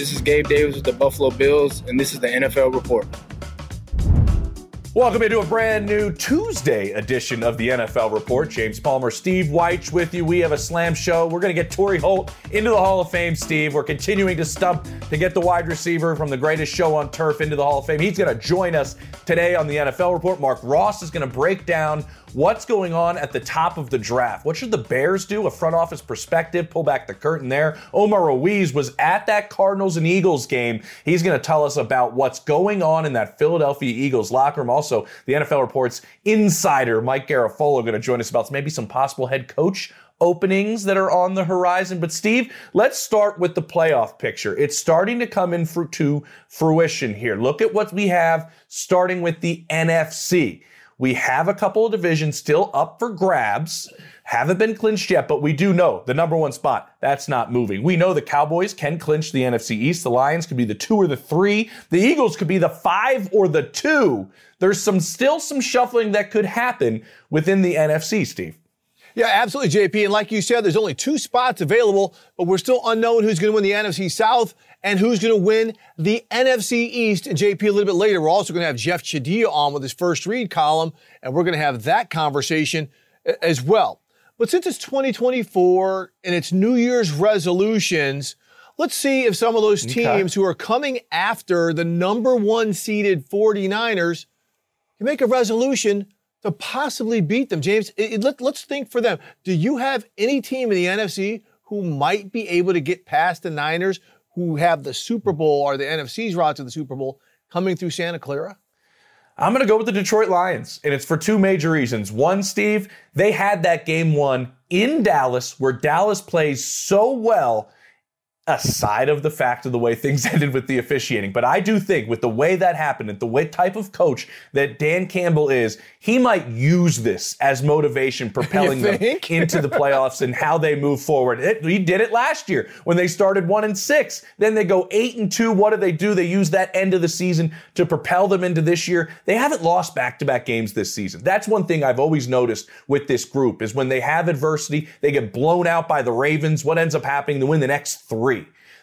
This is Gabe Davis with the Buffalo Bills, and this is the NFL Report. Welcome into a brand new Tuesday edition of the NFL Report. James Palmer, Steve Wyche with you. We have a slam show. We're going to get Torry Holt into the Hall of Fame, Steve. We're continuing to stump to get the wide receiver from the greatest show on turf into the Hall of Fame. He's going to join us today on the NFL Report. Marc Ross is going to break down What's going on at the top of the draft? What should the Bears do? A front office perspective, pull back the curtain there. Omar Ruiz was at that Cardinals and Eagles game. He's going to tell us about what's going on in that Philadelphia Eagles locker room. Also, the NFL reports insider Mike Garafolo going to join us about maybe some possible head coach openings that are on the horizon. But Steve, let's start with the playoff picture. It's starting to come in for, to fruition here. Look at what we have starting with the NFC. We have a couple of divisions still up for grabs. Haven't been clinched yet, but we do know the number one spot. That's not moving. We know the Cowboys can clinch the NFC East. The Lions could be the two or the three. The Eagles could be the five or the two. There's some still some shuffling that could happen within the NFC, Steve. Yeah, absolutely, JP. And like you said, there's only two spots available, but we're still unknown who's going to win the NFC South and who's going to win the NFC East. And JP, a little bit later, we're also going to have Jeff Chadiha on with his first read column, and we're going to have that conversation as well. But since it's 2024 and it's New Year's resolutions, let's see if some of those teams okay. who are coming after the number one seeded 49ers can make a resolution to possibly beat them. James, it, it, let, let's think for them. Do you have any team in the NFC who might be able to get past the Niners who have the Super Bowl or the NFC's route to the Super Bowl coming through Santa Clara? I'm going to go with the Detroit Lions, and it's for two major reasons. One, Steve, they had that game one in Dallas where Dallas plays so well aside of the fact of the way things ended with the officiating. But I do think with the way that happened and the way type of coach that Dan Campbell is, he might use this as motivation, propelling them into the playoffs and how they move forward. It, he did it last year when they started one and six. Then they go eight and two. What do they do? They use that end of the season to propel them into this year. They haven't lost back-to-back games this season. That's one thing I've always noticed with this group is when they have adversity, they get blown out by the Ravens. What ends up happening? They win the next three.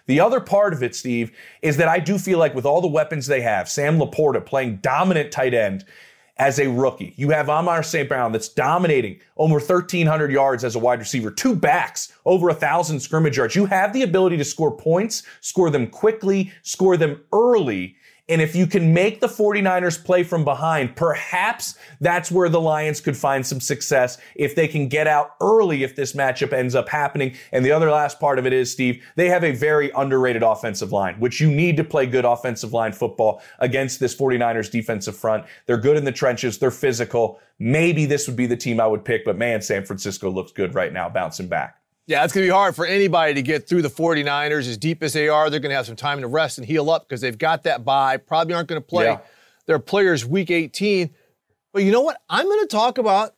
The other part of it, Steve, is that I do feel like with all the weapons they have, Sam LaPorta playing dominant tight end as a rookie. You have Amon-Ra St. Brown that's dominating over 1,300 yards as a wide receiver, two backs, over a 1,000 scrimmage yards. You have the ability to score points, score them quickly, score them early. And if you can make the 49ers play from behind, perhaps that's where the Lions could find some success if they can get out early if this matchup ends up happening. And the other last part of it is, Steve, they have a very underrated offensive line, which you need to play good offensive line football against this 49ers defensive front. They're good in the trenches. They're physical. Maybe this would be the team I would pick, but man, San Francisco looks good right now, bouncing back. Yeah, it's going to be hard for anybody to get through the 49ers as deep as they are. They're going to have some time to rest and heal up because they've got that bye. Probably aren't going to play yeah. their players week 18. But you know what? I'm going to talk about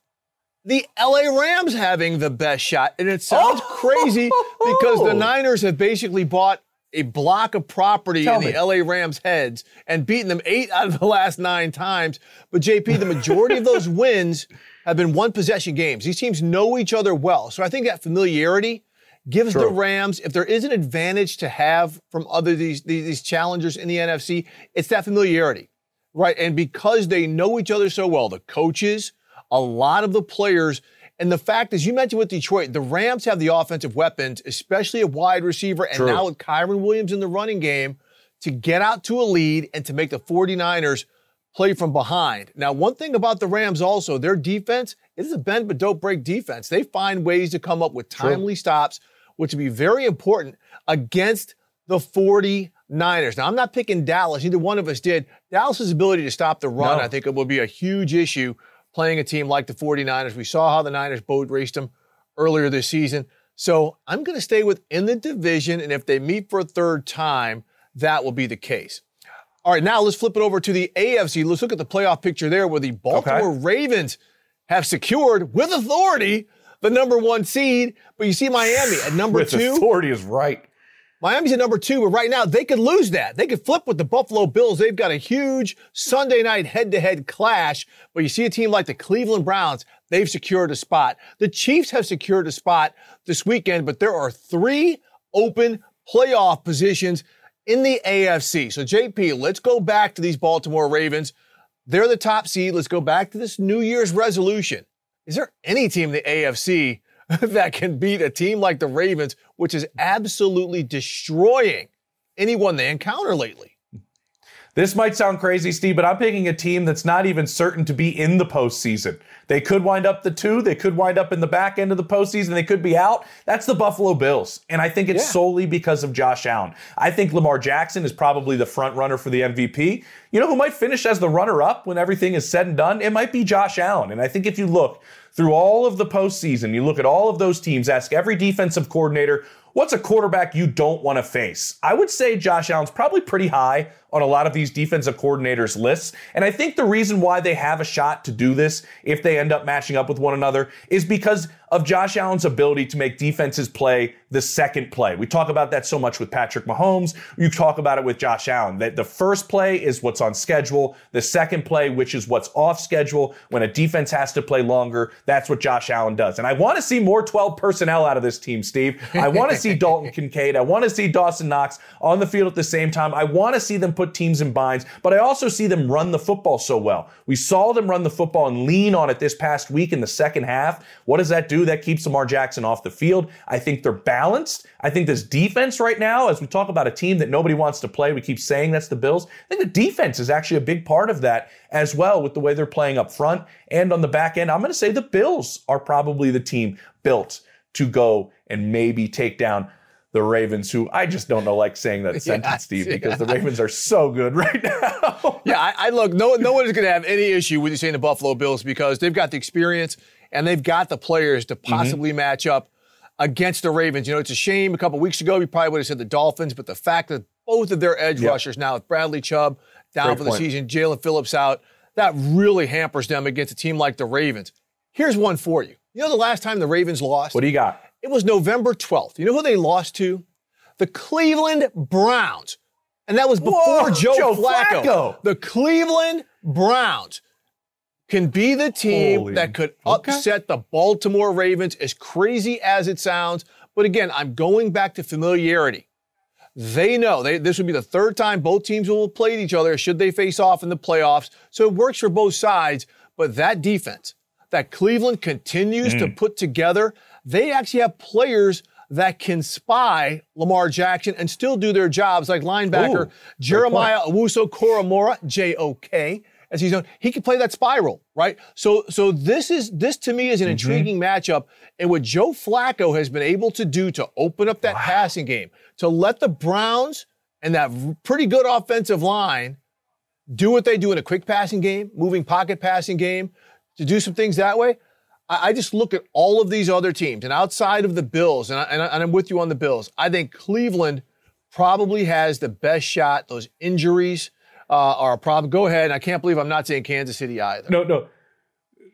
the LA Rams having the best shot. And it sounds oh. crazy because the Niners have basically bought a block of property Tell in me. the LA Rams' heads and beaten them eight out of the last nine times. But JP, the majority of those wins have been one possession games. These teams know each other well. So I think that familiarity gives True. the Rams, if there is an advantage to have from other these, these, these challengers in the NFC, it's that familiarity, right? And because they know each other so well, the coaches, a lot of the players, And the fact is, you mentioned with Detroit, the Rams have the offensive weapons, especially a wide receiver, and True. now with Kyren Williams in the running game, to get out to a lead and to make the 49ers play from behind. Now, one thing about the Rams also, their defense, it is a bend but don't break defense. They find ways to come up with timely stops, which would be very important against the 49ers. Now, I'm not picking Dallas. Neither one of us did. Dallas's ability to stop the run, No. I think it will be a huge issue playing a team like the 49ers. We saw how the Niners boat raced them earlier this season. So I'm going to stay within the division, and if they meet for a third time, that will be the case. All right, now let's flip it over to the AFC. Let's look at the playoff picture there where the Baltimore Ravens have secured with authority the number one seed. But you see Miami at number With two. authority is right. Miami's at number two, but right now they could lose that. They could flip with the Buffalo Bills. They've got a huge Sunday night head to head clash. But you see a team like the Cleveland Browns, they've secured a spot. The Chiefs have secured a spot this weekend, but there are three open playoff positions in the AFC. So, JP, let's go back to these Baltimore Ravens. They're the top seed. Let's go back to this New Year's resolution. Is there any team in the AFC that can beat a team like the Ravens, which is absolutely destroying anyone they encounter lately? This might sound crazy, Steve, but I'm picking a team that's not even certain to be in the postseason. They could wind up the two. They could wind up in the back end of the postseason. They could be out. That's the Buffalo Bills. And I think it's Yeah. solely because of Josh Allen. I think Lamar Jackson is probably the front runner for the MVP. You know who might finish as the runner up when everything is said and done? It might be Josh Allen. And I think if you look through all of the postseason, you look at all of those teams, ask every defensive coordinator, what's a quarterback you don't want to face? I would say Josh Allen's probably pretty high on a lot of these defensive coordinators' lists. And I think the reason why they have a shot to do this, if they end up matching up with one another, is because of Josh Allen's ability to make defenses play the second play. We talk about that so much with Patrick Mahomes. You talk about it with Josh Allen. That the first play is what's on schedule. The second play, which is what's off schedule, when a defense has to play longer, that's what Josh Allen does. And I want to see more 12 personnel out of this team, Steve. I want to see Dalton Kincaid. I want to see Dawson Knox on the field at the same time. I want to see them put teams in binds, but I also see them run the football so well. We saw them run the football and lean on it this past week in the second half. What does that do? That keeps Lamar Jackson off the field. I think they're balanced. I think this defense right now, as we talk about a team that nobody wants to play, we keep saying that's the Bills. I think the defense is actually a big part of that as well with the way they're playing up front and on the back end. I'm going to say the Bills are probably the team built to go and maybe take down the Ravens, who I just don't know like saying that sentence, Steve, because the Ravens are so good right now. Yeah, I, I look, no, no one is going to have any issue with you saying the Buffalo Bills because they've got the experience and they've got the players to Mm-hmm. possibly match up against the Ravens. You know, it's a shame. A couple weeks ago, we probably would have said the Dolphins, but the fact that both of their edge Yep. rushers now with Bradley Chubb down Great for the point. season, Jaelan Phillips out, that really hampers them against a team like the Ravens. Here's one for you. You know the last time the Ravens lost? what do you got? It was November 12th. You know who they lost to? The Cleveland Browns. And that was before Whoa, Joe, Joe Flacco. Flacco. The Cleveland Browns can be the team Holy- that could okay. upset the Baltimore Ravens, as crazy as it sounds. But again, I'm going back to familiarity. They know they, this would be the third time both teams will have played each other should they face off in the playoffs. So it works for both sides. But that defense that Cleveland continues to mm. put together, they actually have players that can spy Lamar Jackson and still do their jobs, like linebacker Ooh, Jeremiah Owusu-Koramoah, J O K, as he's known. He can play that spiral, right? So, so this is this to me is an mm-hmm. intriguing matchup, and what Joe Flacco has been able to do to open up that passing game, to let the Browns and that pretty good offensive line do what they do in a quick passing game, moving pocket passing game, to do some things that way. I, I just look at all of these other teams, and outside of the Bills, and, I, and, I, and I'm with you on the Bills, I think Cleveland probably has the best shot. Those injuries uh, are a problem. Go ahead. I can't believe I'm not saying Kansas City either. No, no.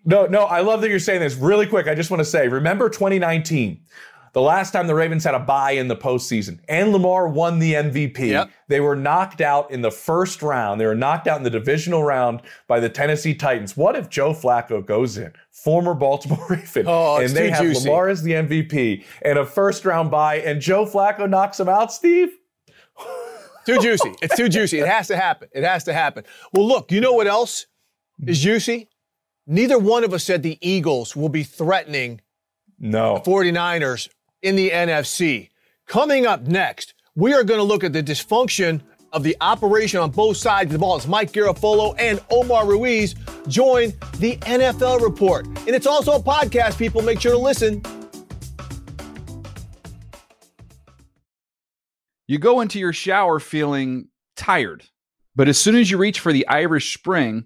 No, no, I love that you're saying this. Really quick, I just want to say remember 2019, the last time the Ravens had a bye in the postseason, and Lamar won the MVP. Yep. They were knocked out in the first round. They were knocked out in the divisional round by the Tennessee Titans. What if Joe Flacco goes in, former Baltimore Raven, Oh, and they have juicy. Lamar as the MVP and a first round bye, and Joe Flacco knocks him out, Steve? Too juicy. It's too juicy. It has to happen. It has to happen. Well, look, you know what else is juicy? neither one of us said the Eagles will be threatening No. 49ers in the NFC. Coming up next, we are going to look at the dysfunction of the operation on both sides of the ball. as Mike Garafolo and Omar Ruiz join the NFL report. And it's also a podcast, people. Make sure to listen. You go into your shower feeling tired, but as soon as you reach for the Irish Spring,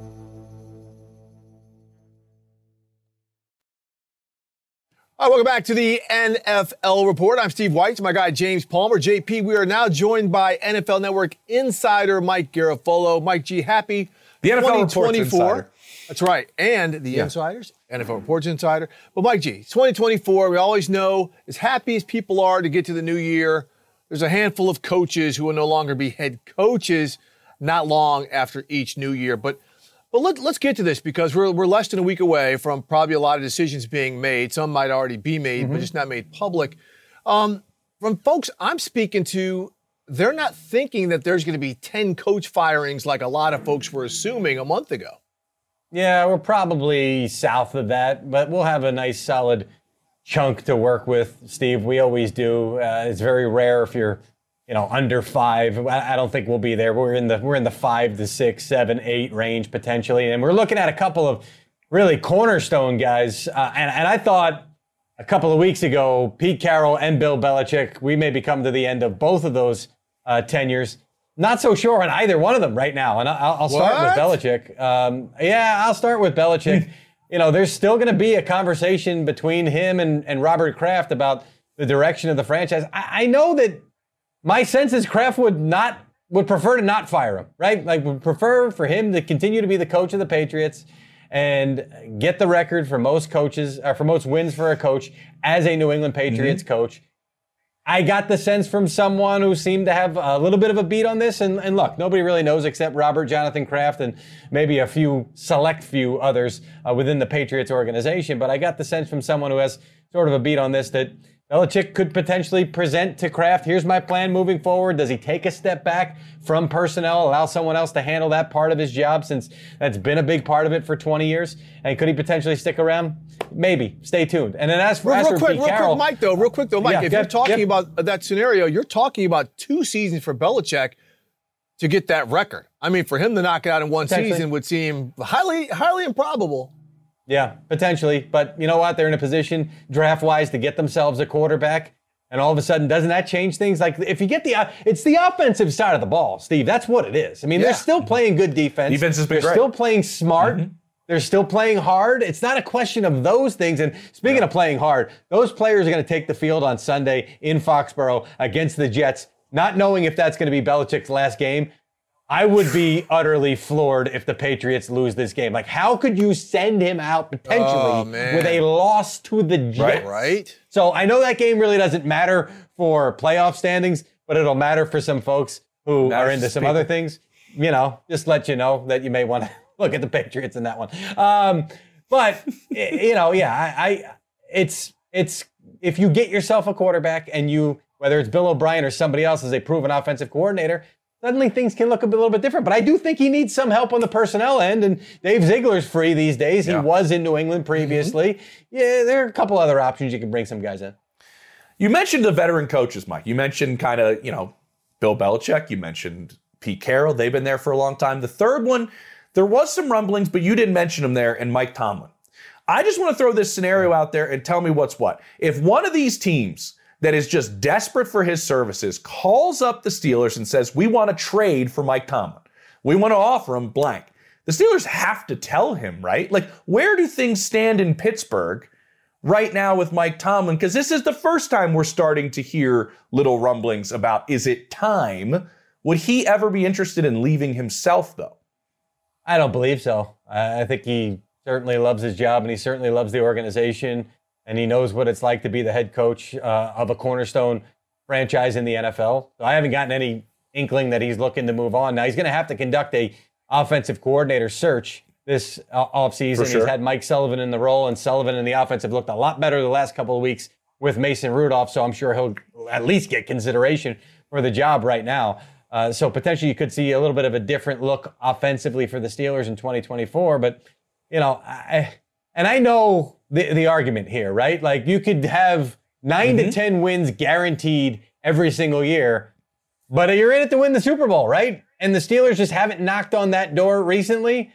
All right, welcome back to the NFL report. I'm Steve Wyche, my guy James Palmer. JP, we are now joined by NFL Network insider Mike Garafolo. Mike G, happy The NFL Reports 2024. Insider. That's right. And the insiders, NFL Reports Insider. But Mike G, 2024, we always know as happy as people are to get to the new year, there's a handful of coaches who will no longer be head coaches not long after each new year. But but let, let's get to this because we're, we're less than a week away from probably a lot of decisions being made. Some might already be made, but just not made public. Um, from folks I'm speaking to, they're not thinking that there's going to be 10 coach firings like a lot of folks were assuming a month ago. Yeah, we're probably south of that, but we'll have a nice solid chunk to work with, Steve. We always do. Uh, it's very rare if you're, you know, under five. I, I don't think we'll be there. We're in the we're in the five to six, seven, eight range potentially, and we're looking at a couple of really cornerstone guys. Uh, and and I thought a couple of weeks ago, Pete Carroll and Bill Belichick, we may be come to the end of both of those uh, tenures. Not so sure on either one of them right now. And I'll, I'll start What? with Belichick. Um, yeah, I'll start with Belichick. you know, there's still going to be a conversation between him and, and Robert Kraft about the direction of the franchise. I, I know that my sense is Kraft would not would prefer to not fire him, right? Like would prefer for him to continue to be the coach of the Patriots and get the record for most coaches or for most wins for a coach as a New England Patriots coach. I got the sense from someone who seemed to have a little bit of a beat on this. And, and look, nobody really knows except Robert Jonathan Kraft and maybe a few select few others uh, within the Patriots organization. But I got the sense from someone who has sort of a beat on this that Belichick could potentially present to Kraft, here's my plan moving forward. Does he take a step back from personnel, allow someone else to handle that part of his job since that's been a big part of it for 20 years? And could he potentially stick around? Maybe. Stay tuned. And then as for, Real, as real quick, Pete real Carroll, quick, Mike, though, real quick, though, Mike, Yeah, if yep, you're talking yep. about that scenario, you're talking about two seasons for Belichick to get that record. I mean, for him to knock it out in one season would seem highly, highly improbable. Yeah, potentially. But you know what? They're in a position draft wise to get themselves a quarterback. And all of a sudden, doesn't that change things? Like if you get the, uh, it's the offensive side of the ball, Steve. That's what it is. I mean, Yeah. they're still playing good defense. Defense has been They're great. still playing smart. Mm-hmm. They're still playing hard. It's not a question of those things. And speaking of playing hard, those players are going to take the field on Sunday in Foxborough against the Jets, not knowing if that's going to be Belichick's last game. I would be utterly floored if the Patriots lose this game. Like, how could you send him out potentially Oh, with a loss to the Jets? Right? So I know that game really doesn't matter for playoff standings, but it'll matter for some folks who Matters are into to some other things. You know, just let you know that you may want to look at the Patriots in that one. Um, but you know, yeah, I, I it's it's if you get yourself a quarterback and you whether it's Bill O'Brien or somebody else as a proven offensive coordinator, suddenly things can look a little bit different. But I do think he needs some help on the personnel end. And Dave Ziegler's free these days. He was in New England previously. Mm-hmm. Yeah, there are a couple other options you can bring some guys in. You mentioned the veteran coaches, Mike. You mentioned kind of, you know, Bill Belichick. You mentioned Pete Carroll. They've been there for a long time. The third one, there was some rumblings, but you didn't mention him there, and Mike Tomlin. I just want to throw this scenario out there and tell me what's what. If one of these teams that is just desperate for his services calls up the Steelers and says, We want to trade for Mike Tomlin. We want to offer him blank. The Steelers have to tell him, right? Like, where do things stand in Pittsburgh right now with Mike Tomlin? Because this is the first time we're starting to hear little rumblings about is it time? Would he ever be interested in leaving himself, though? I don't believe so. I think he certainly loves his job and he certainly loves the organization and he knows what it's like to be the head coach uh, of a cornerstone franchise in the NFL. So I haven't gotten any inkling that he's looking to move on. Now he's going to have to conduct a offensive coordinator search this uh, offseason. Sure. He's had Mike Sullivan in the role, and Sullivan and the offense have looked a lot better the last couple of weeks with Mason Rudolph. So I'm sure he'll at least get consideration for the job right now. Uh, so potentially you could see a little bit of a different look offensively for the Steelers in 2024. But you know, I, and I know the the argument here, right? Like you could have 9 to mm-hmm. ten wins guaranteed every single year, but you're in it to win the Super Bowl, right? And the Steelers just haven't knocked on that door recently.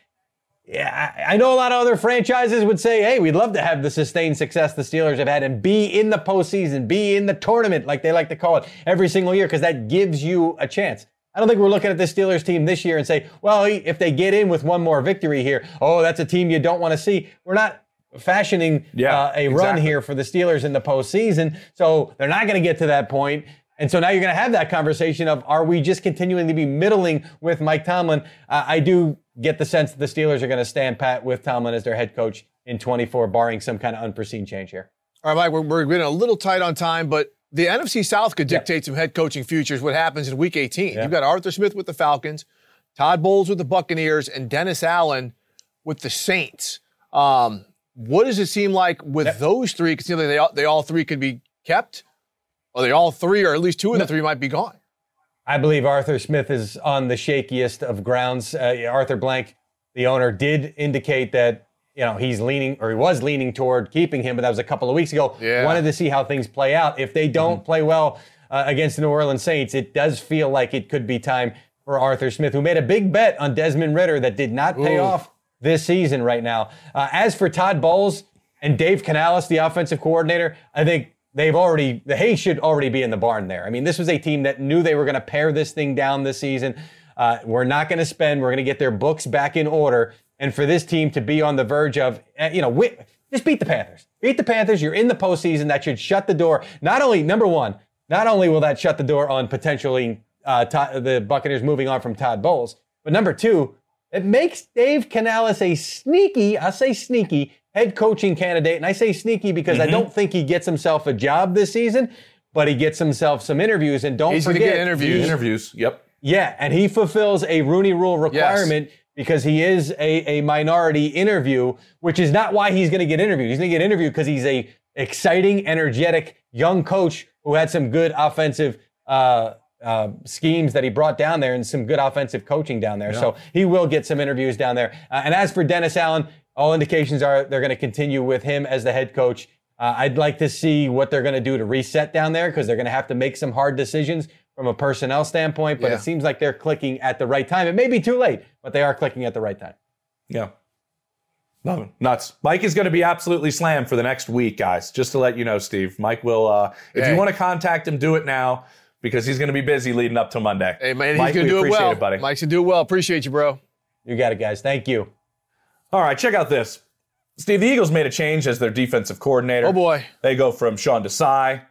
Yeah, I I know a lot of other franchises would say, hey, we'd love to have the sustained success the Steelers have had and be in the postseason, be in the tournament, like they like to call it, every single year, because that gives you a chance. I don't think we're looking at the Steelers team this year and say, well, if they get in with one more victory here, oh, that's a team you don't want to see. We're not fashioning Yeah, uh, a run here for the Steelers in the postseason. So they're not going to get to that point. And so now you're going to have that conversation of are we just continuing to be middling with Mike Tomlin? Uh, I do get the sense that the Steelers are going to stand pat with Tomlin as their head coach in 24, barring some kind of unforeseen change here. All right, Mike, we're, we're getting a little tight on time, but the NFC South could dictate some head coaching futures. What happens in Week 18? You've got Arthur Smith with the Falcons, Todd Bowles with the Buccaneers, and Dennis Allen with the Saints. Um, what does it seem like with those three? Because they all, they all three could be kept, or they all three, or at least two of the three might be gone. I believe Arthur Smith is on the shakiest of grounds. Uh, Arthur Blank, the owner, did indicate that you know he's leaning or he was leaning toward keeping him, but that was a couple of weeks ago. Yeah. Wanted to see how things play out. If they don't play well uh, against the New Orleans Saints, it does feel like it could be time for Arthur Smith, who made a big bet on Desmond Ridder that did not pay Ooh. off this season right now. Uh, as for Todd Bowles and Dave Canales, the offensive coordinator, I think they've already the hay should already be in the barn there. I mean, this was a team that knew they were going to pare this thing down this season. Uh, we're not going to spend. We're going to get their books back in order, and for this team to be on the verge of, uh, you know, wi- just beat the Panthers. Beat the Panthers. You're in the postseason. That should shut the door. Not only number one, not only will that shut the door on potentially uh, Todd, the Buccaneers moving on from Todd Bowles, but number two, it makes Dave Canales a sneaky, I say sneaky, head coaching candidate. And I say sneaky because Mm-hmm. I don't think he gets himself a job this season, but he gets himself some interviews. And don't forget, get interviews. he- Interviews. Yep. yeah, and he fulfills a Rooney Rule requirement because he is a, a minority interview, which is not why he's going to get interviewed. He's going to get interviewed because he's a exciting, energetic young coach who had some good offensive uh, uh, schemes that he brought down there and some good offensive coaching down there. So he will get some interviews down there. Uh, and as for Dennis Allen, all indications are they're going to continue with him as the head coach. Uh, I'd like to see what they're going to do to reset down there because they're going to have to make some hard decisions from a personnel standpoint. But Yeah. it seems like they're clicking at the right time. It may be too late, but they are clicking at the right time. Yeah. Love it. Nuts. Mike is going to be absolutely slammed for the next week, guys. Just to let you know, Steve. Mike will, uh, if Hey. you want to contact him, do it now because he's going to be busy leading up to Monday. Hey, man, Mike, he's going to do it well. it, buddy. Mike's going to do it well. Appreciate you, bro. You got it, guys. Thank you. All right, check out this. Steve, the Eagles made a change as their defensive coordinator. Oh, boy. They go from Sean Desai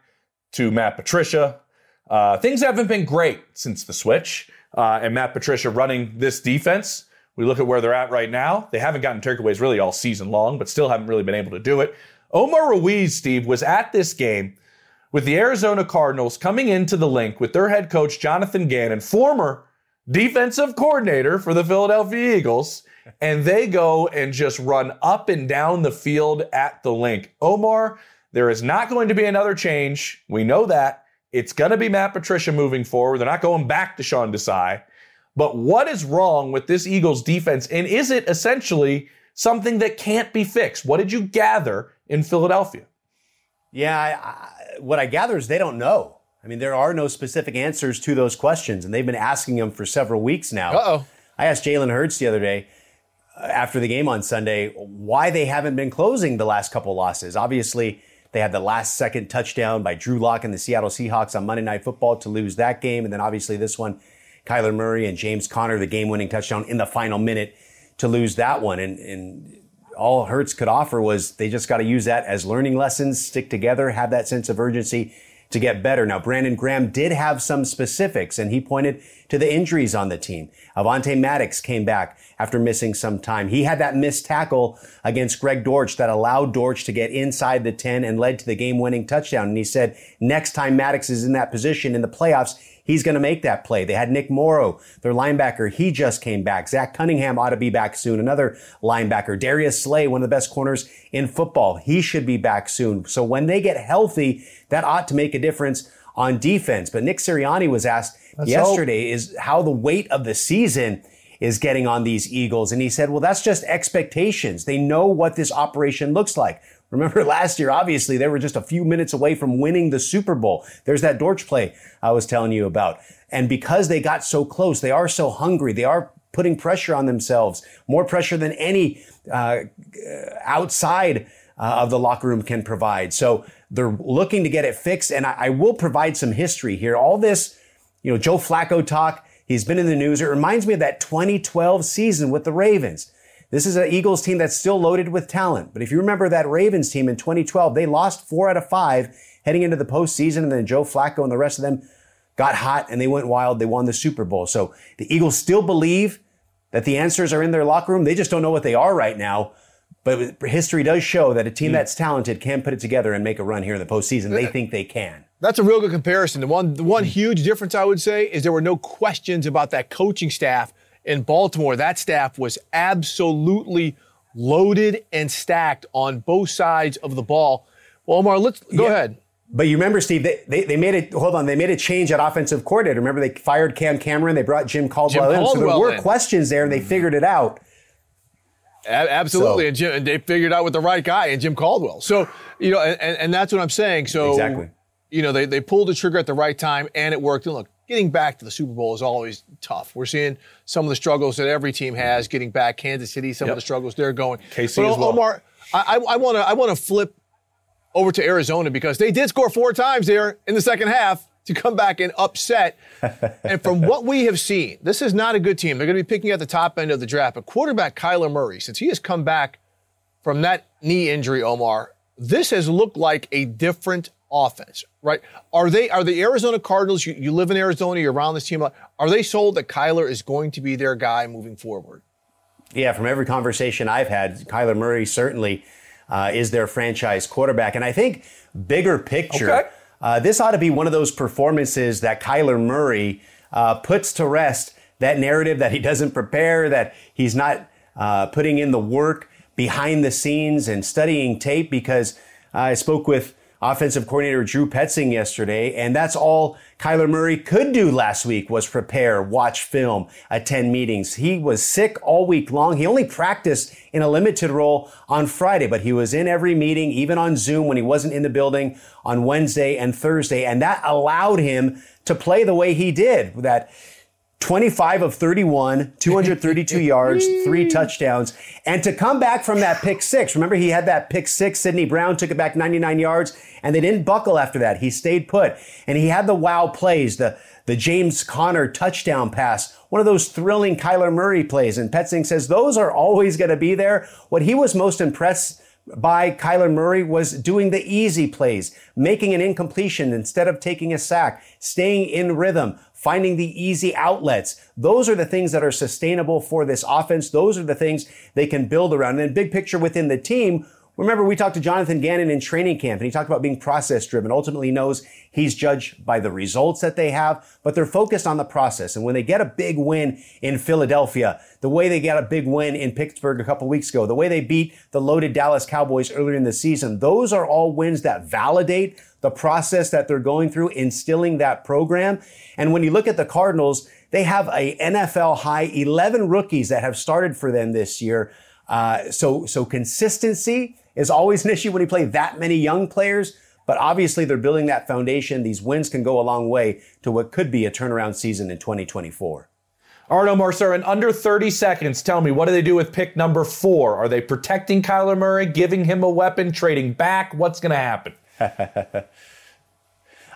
to Matt Patricia. Uh, things haven't been great since the switch uh, and Matt Patricia running this defense. We look at where they're at right now. They haven't gotten takeaways really all season long, but still haven't really been able to do it. Omar Ruiz, Steve, was at this game with the Arizona Cardinals coming into the Linc with their head coach, Jonathan Gannon, former defensive coordinator for the Philadelphia Eagles, and they go and just run up and down the field at the Linc. Omar, there is not going to be another change. We know that. It's going to be Matt Patricia moving forward. They're not going back to Sean Desai. But what is wrong with this Eagles defense? And is it essentially something that can't be fixed? What did you gather in Philadelphia? Yeah, I, what I gather is they don't know. I mean, there are no specific answers to those questions, and they've been asking them for several weeks now. Uh-oh. I asked Jalen Hurts the other day uh, after the game on Sunday why they haven't been closing the last couple losses. Obviously, They had the last second touchdown by Drew Lock and the Seattle Seahawks on Monday Night Football to lose that game. And then obviously this one, Kyler Murray and James Conner, the game winning touchdown in the final minute to lose that one. And, and all Hurts could offer was they just got to use that as learning lessons, stick together, have that sense of urgency to get better. Now, Brandon Graham did have some specifics and he pointed to the injuries on the team. Avonte Maddox came back after missing some time. He had that missed tackle against Greg Dortch that allowed Dortch to get inside the 10 and led to the game winning touchdown. And he said next time Maddox is in that position in the playoffs, he's going to make that play. They had Nick Morrow, their linebacker. He just came back. Zach Cunningham ought to be back soon. Another linebacker. Darius Slay, one of the best corners in football. He should be back soon. So when they get healthy, that ought to make a difference on defense. But Nick Sirianni was asked Let's yesterday hope. is how the weight of the season is getting on these Eagles. And he said, well, that's just expectations. They know what this operation looks like. Remember last year, obviously, they were just a few minutes away from winning the Super Bowl. There's that Dortch play I was telling you about. And because they got so close, they are so hungry. They are putting pressure on themselves, more pressure than any uh, outside uh, of the locker room can provide. So they're looking to get it fixed. And I, I will provide some history here. All this, you know, Joe Flacco talk, he's been in the news. It reminds me of that 2012 season with the Ravens. This is an Eagles team that's still loaded with talent. But if you remember that Ravens team in 2012, they lost four out of five heading into the postseason. And then Joe Flacco and the rest of them got hot and they went wild. They won the Super Bowl. So the Eagles still believe that the answers are in their locker room. They just don't know what they are right now. But history does show that a team hmm. that's talented can put it together and make a run here in the postseason. They think they can. That's a real good comparison. The one, the one hmm. huge difference I would say is there were no questions about that coaching staff in Baltimore, that staff was absolutely loaded and stacked on both sides of the ball. Well, Omar, let's go yeah. ahead. But you remember, Steve, they, they, they, made it, hold on, they made a change at offensive coordinator. Remember, they fired Cam Cameron, they brought Jim Caldwell, Jim Caldwell in. So there were in. questions there, and they mm-hmm. figured it out. A- absolutely. So. And, Jim, and they figured out with the right guy and Jim Caldwell. So, you know, and, and that's what I'm saying. So, exactly. you know, they, they pulled the trigger at the right time, and it worked. And look, getting back to the Super Bowl is always tough. We're seeing some of the struggles that every team has getting back. Kansas City, some yep. of the struggles they're going. KC but, as well. Omar, I want to I want to flip over to Arizona because they did score four times there in the second half to come back and upset. and from what we have seen, this is not a good team. They're going to be picking at the top end of the draft. But quarterback Kyler Murray, since he has come back from that knee injury, Omar, this has looked like a different offense, right? Are they are the Arizona Cardinals? You, you live in Arizona, you're around this team. Are they sold that Kyler is going to be their guy moving forward? Yeah, from every conversation I've had, Kyler Murray certainly uh, is their franchise quarterback, and I think bigger picture, okay. uh, this ought to be one of those performances that Kyler Murray uh, puts to rest that narrative that he doesn't prepare, that he's not uh, putting in the work behind the scenes and studying tape. Because I spoke with offensive coordinator Drew Petzing yesterday, and that's all Kyler Murray could do last week was prepare, watch film, attend meetings. He was sick all week long. He only practiced in a limited role on Friday, but he was in every meeting, even on Zoom when he wasn't in the building on Wednesday and Thursday, and that allowed him to play the way he did. That 25 of 31, 232 yards, three touchdowns. And to come back from that pick six, remember he had that pick six, Sydney Brown took it back 99 yards, and they didn't buckle after that. He stayed put. And he had the wow plays, the, the James Conner touchdown pass, one of those thrilling Kyler Murray plays. And Petzing says those are always going to be there. What he was most impressed by Kyler Murray was doing the easy plays, making an incompletion instead of taking a sack, staying in rhythm, finding the easy outlets. Those are the things that are sustainable for this offense. Those are the things they can build around. And then big picture within the team, Remember, we talked to Jonathan Gannon in training camp, and he talked about being process driven. Ultimately, knows he's judged by the results that they have, but they're focused on the process. And when they get a big win in Philadelphia, the way they got a big win in Pittsburgh a couple weeks ago, the way they beat the loaded Dallas Cowboys earlier in the season, those are all wins that validate the process that they're going through, instilling that program. And when you look at the Cardinals, they have a NFL high 11 rookies that have started for them this year. Uh, so, so consistency is always an issue when you play that many young players. But obviously, they're building that foundation. These wins can go a long way to what could be a turnaround season in 2024. Arno sir, in under 30 seconds, tell me, what do they do with pick number four? Are they protecting Kyler Murray, giving him a weapon, trading back? What's going to happen?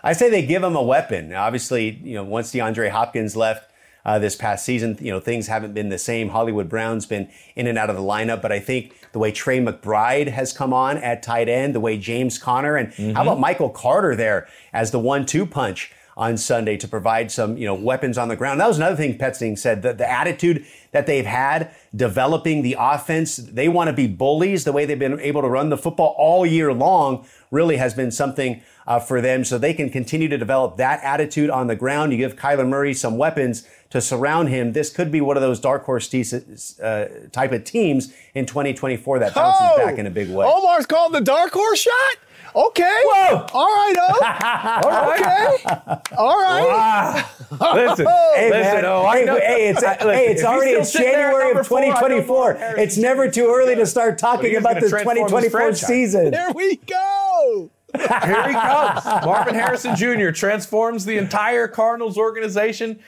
I say they give him a weapon. Obviously, you know, once DeAndre Hopkins left uh, this past season, you know, things haven't been the same. Hollywood Brown's been in and out of the lineup, but I think the way Trey McBride has come on at tight end, the way James Conner, and mm-hmm. how about Michael Carter there as the one-two punch on Sunday to provide some, you know, weapons on the ground. That was another thing Petzing said, that the attitude that they've had developing the offense, they want to be bullies. The way they've been able to run the football all year long really has been something uh, for them so they can continue to develop that attitude on the ground. You give Kyler Murray some weapons to surround him. This could be one of those dark horse uh, type of teams in 2024 that bounces oh, back in a big way. Omar's called the dark horse shot? Okay. Whoa. All right, oh. All right. Okay. All right. Wow. Listen, oh. hey, listen, man. Oh, hey, hey, it's, I, hey, it's already it's January of 2024. Four, it's never too early to start talking about the 2024 season. There we go. Here he comes. Marvin Harrison Jr. transforms the entire Cardinals organization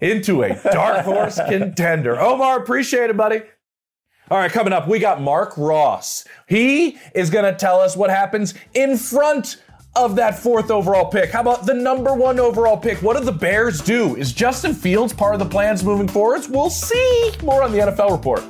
into a dark horse contender. Omar, appreciate it, buddy. All right, coming up, we got Marc Ross. He is going to tell us what happens in front of that fourth overall pick. How about the number one overall pick? What do the Bears do? Is Justin Fields part of the plans moving forwards? We'll see. More on the NFL report.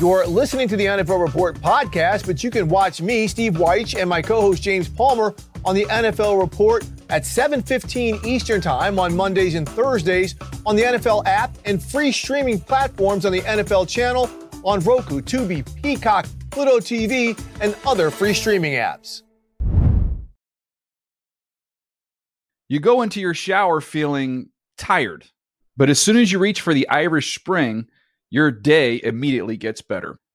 You're listening to the NFL Report podcast, but you can watch me, Steve Wyche, and my co-host James Palmer on the NFL Report at 7:15 Eastern Time on Mondays and Thursdays on the NFL app and free streaming platforms on the NFL channel on Roku, Tubi, Peacock, Pluto TV, and other free streaming apps. You go into your shower feeling tired, but as soon as you reach for the Irish Spring, your day immediately gets better.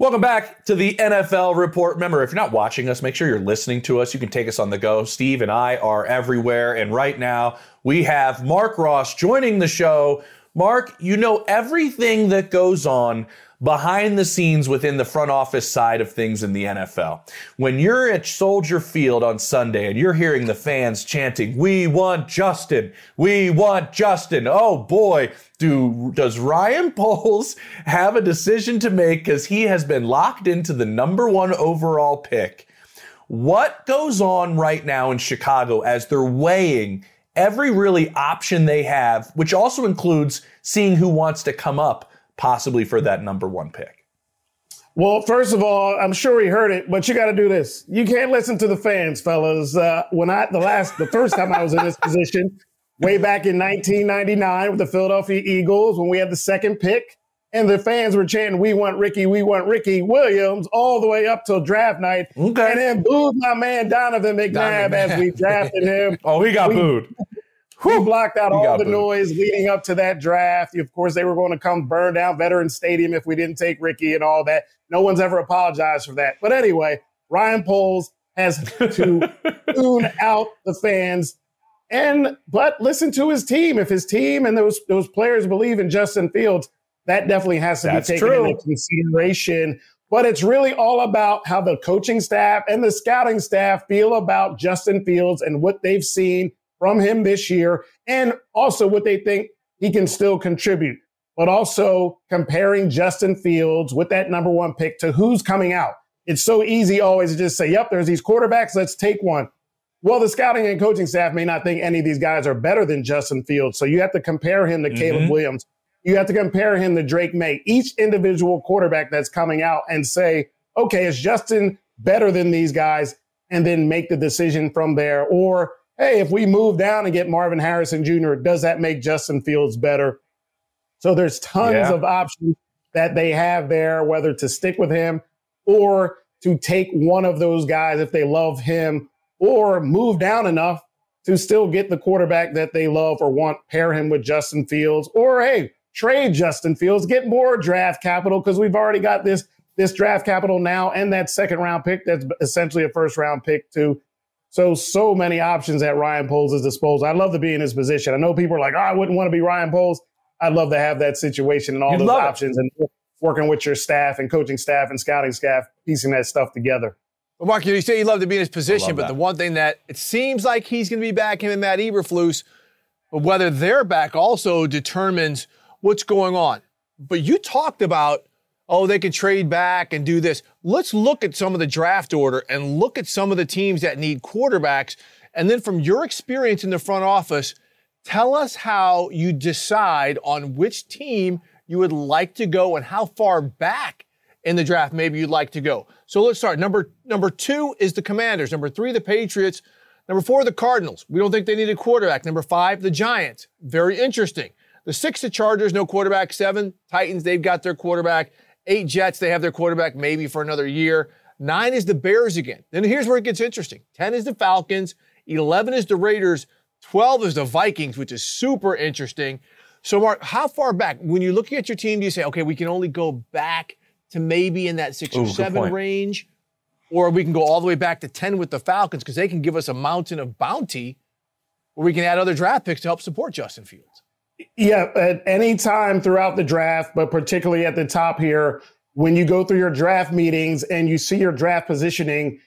Welcome back to the NFL Report. Remember, if you're not watching us, make sure you're listening to us. You can take us on the go. Steve and I are everywhere. And right now, we have Marc Ross joining the show. Marc, you know everything that goes on behind the scenes within the front office side of things in the NFL. When you're at Soldier Field on Sunday and you're hearing the fans chanting, "We want Justin. We want Justin." Oh boy, do does Ryan Poles have a decision to make cuz he has been locked into the number 1 overall pick. What goes on right now in Chicago as they're weighing every really option they have, which also includes seeing who wants to come up possibly for that number one pick? Well, first of all, I'm sure he heard it, but you got to do this. You can't listen to the fans, fellas. Uh, when I the last the first time I was in this position, way back in 1999 with the Philadelphia Eagles, when we had the second pick, and the fans were chanting, "We want Ricky, we want Ricky Williams," all the way up till draft night, okay. and then booed my man Donovan McNabb as we drafted him. oh, he got we, booed. We blocked out all the booed. noise leading up to that draft. Of course, they were going to come burn down Veterans Stadium if we didn't take Ricky and all that. No one's ever apologized for that. But anyway, Ryan Poles has to tune out the fans and but listen to his team. If his team and those those players believe in Justin Fields, that definitely has to That's be taken true. into consideration. But it's really all about how the coaching staff and the scouting staff feel about Justin Fields and what they've seen from him this year and also what they think he can still contribute. But also comparing Justin Fields with that number one pick to who's coming out. It's so easy always to just say, yep, there's these quarterbacks, let's take one. Well, the scouting and coaching staff may not think any of these guys are better than Justin Fields. So you have to compare him to mm-hmm. Caleb Williams. You have to compare him to Drake Maye, each individual quarterback that's coming out and say, okay, is Justin better than these guys? And then make the decision from there. Or, hey, if we move down and get Marvin Harrison Jr., does that make Justin Fields better? So there's tons yeah. of options that they have there, whether to stick with him or to take one of those guys if they love him or move down enough to still get the quarterback that they love or want, pair him with Justin Fields, or hey, trade Justin Fields, get more draft capital because we've already got this this draft capital now and that second round pick that's essentially a first round pick too. So so many options at Ryan Poles' disposal. I'd love to be in his position. I know people are like, oh, I wouldn't want to be Ryan Poles. I'd love to have that situation and all You'd those options it. and working with your staff and coaching staff and scouting staff, piecing that stuff together. Well, Marc, you say you'd love to be in his position, but that. the one thing that it seems like he's going to be back, him and Matt Eberflus, but whether they're back also determines what's going on. But you talked about, oh, they can trade back and do this. Let's look at some of the draft order and look at some of the teams that need quarterbacks. And then from your experience in the front office, tell us how you decide on which team you would like to go and how far back in the draft maybe you'd like to go. So let's start. Number number two is the Commanders. Number three, the Patriots. Number four, the Cardinals. We don't think they need a quarterback. Number five, the Giants. Very interesting. The six, the Chargers, no quarterback. Seven, Titans, they've got their quarterback. Eight, Jets, they have their quarterback maybe for another year. Nine is the Bears again. Then here's where it gets interesting. 10 is the Falcons. 11 is the Raiders. 12 is the Vikings, which is super interesting. So, Marc, how far back, when you're looking at your team, do you say, okay, we can only go back to maybe in that six Ooh, or seven range, or we can go all the way back to 10 with the Falcons because they can give us a mountain of bounty where we can add other draft picks to help support Justin Fields. Yeah, at any time throughout the draft, but particularly at the top here, when you go through your draft meetings and you see your draft positioning,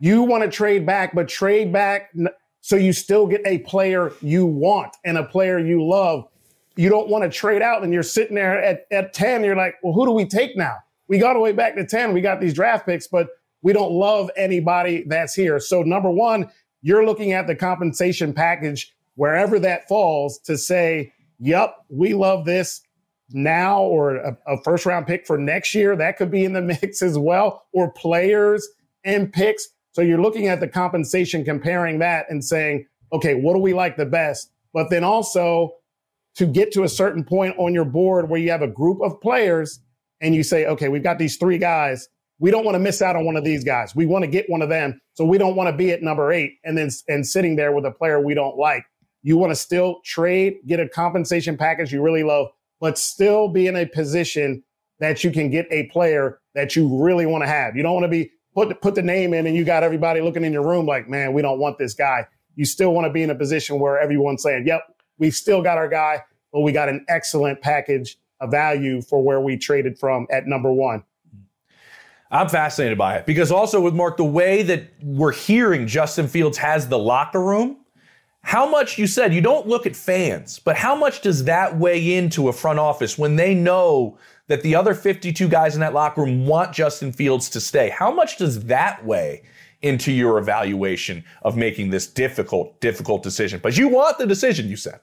you want to trade back, but trade back so you still get a player you want and a player you love. You don't want to trade out and you're sitting there at, at 10, you're like, well, who do we take now? we got all the way back to 10. We got these draft picks, but we don't love anybody that's here. So, number one, you're looking at the compensation package wherever that falls to say, yep, we love this now or a, a, first round pick for next year. That could be in the mix as well, or players and picks. So you're looking at the compensation, comparing that and saying, okay, what do we like the best? But then also to get to a certain point on your board where you have a group of players and you say, okay, we've got these three guys. We don't want to miss out on one of these guys. We want to get one of them. So we don't want to be at number eight and then and sitting there with a player we don't like. You want to still trade, get a compensation package you really love, but still be in a position that you can get a player that you really want to have. You don't want to be put put the name in and you got everybody looking in your room like, man, we don't want this guy. You still want to be in a position where everyone's saying, yep, we've still got our guy, but we got an excellent package a value for where we traded from at number one. I'm fascinated by it because also with Marc, the way that we're hearing Justin Fields has the locker room, how much you said you don't look at fans, but how much does that weigh into a front office when they know that the other 52 guys in that locker room want Justin Fields to stay? How much does that weigh into your evaluation of making this difficult, difficult decision? But you want the decision, you said.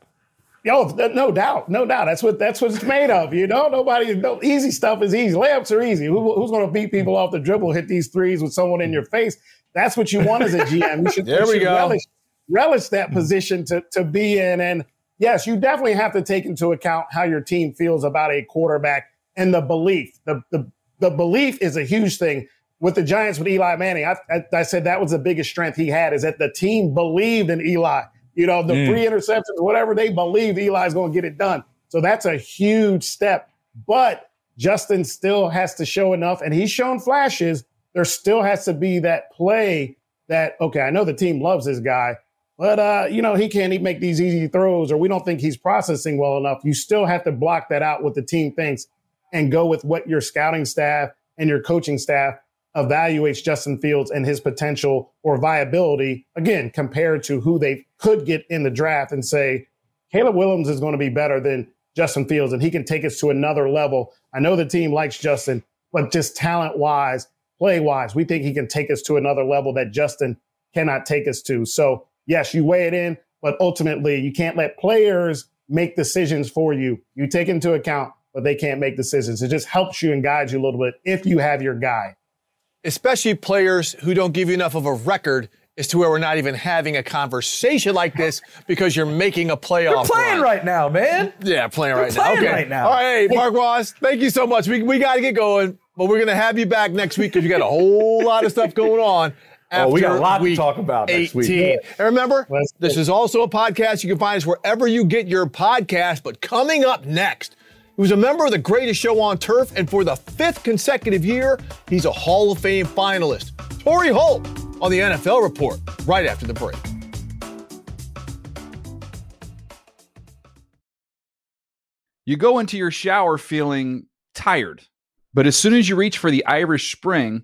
Oh, no doubt, no doubt. That's what that's what it's made of. You know, nobody. No, easy stuff is easy. Layups are easy. Who, who's going to beat people off the dribble? Hit these threes with someone in your face. That's what you want as a GM. You should, there you we go. Relish, relish that position to to be in. And yes, you definitely have to take into account how your team feels about a quarterback and the belief. The the the belief is a huge thing with the Giants with Eli Manning. I, I, I said that was the biggest strength he had is that the team believed in Eli you know, the mm. free interceptions, whatever they believe Eli's going to get it done. So that's a huge step. But Justin still has to show enough, and he's shown flashes. There still has to be that play that, okay, I know the team loves this guy, but, uh, you know, he can't even make these easy throws, or we don't think he's processing well enough. You still have to block that out what the team thinks and go with what your scouting staff and your coaching staff evaluates Justin Fields and his potential or viability, again, compared to who they could get in the draft and say, Caleb Williams is going to be better than Justin Fields and he can take us to another level. I know the team likes Justin, but just talent wise, play wise, we think he can take us to another level that Justin cannot take us to. So, yes, you weigh it in, but ultimately, you can't let players make decisions for you. You take into account, but they can't make decisions. It just helps you and guides you a little bit if you have your guy. Especially players who don't give you enough of a record as to where we're not even having a conversation like this because you're making a playoff. You're playing run. right now, man. Yeah, playing You're right playing now. Okay. right now. All right, hey, Marc Ross, thank you so much. We, we got to get going, but we're going to have you back next week because you got a whole lot of stuff going on. Oh, we got a after lot to talk about next 18. week. And remember, Let's this go. is also a podcast. You can find us wherever you get your podcast. But coming up next, he was a member of the greatest show on turf, and for the fifth consecutive year, he's a Hall of Fame finalist. Torry Holt on the NFL Report right after the break. You go into your shower feeling tired, but as soon as you reach for the Irish Spring,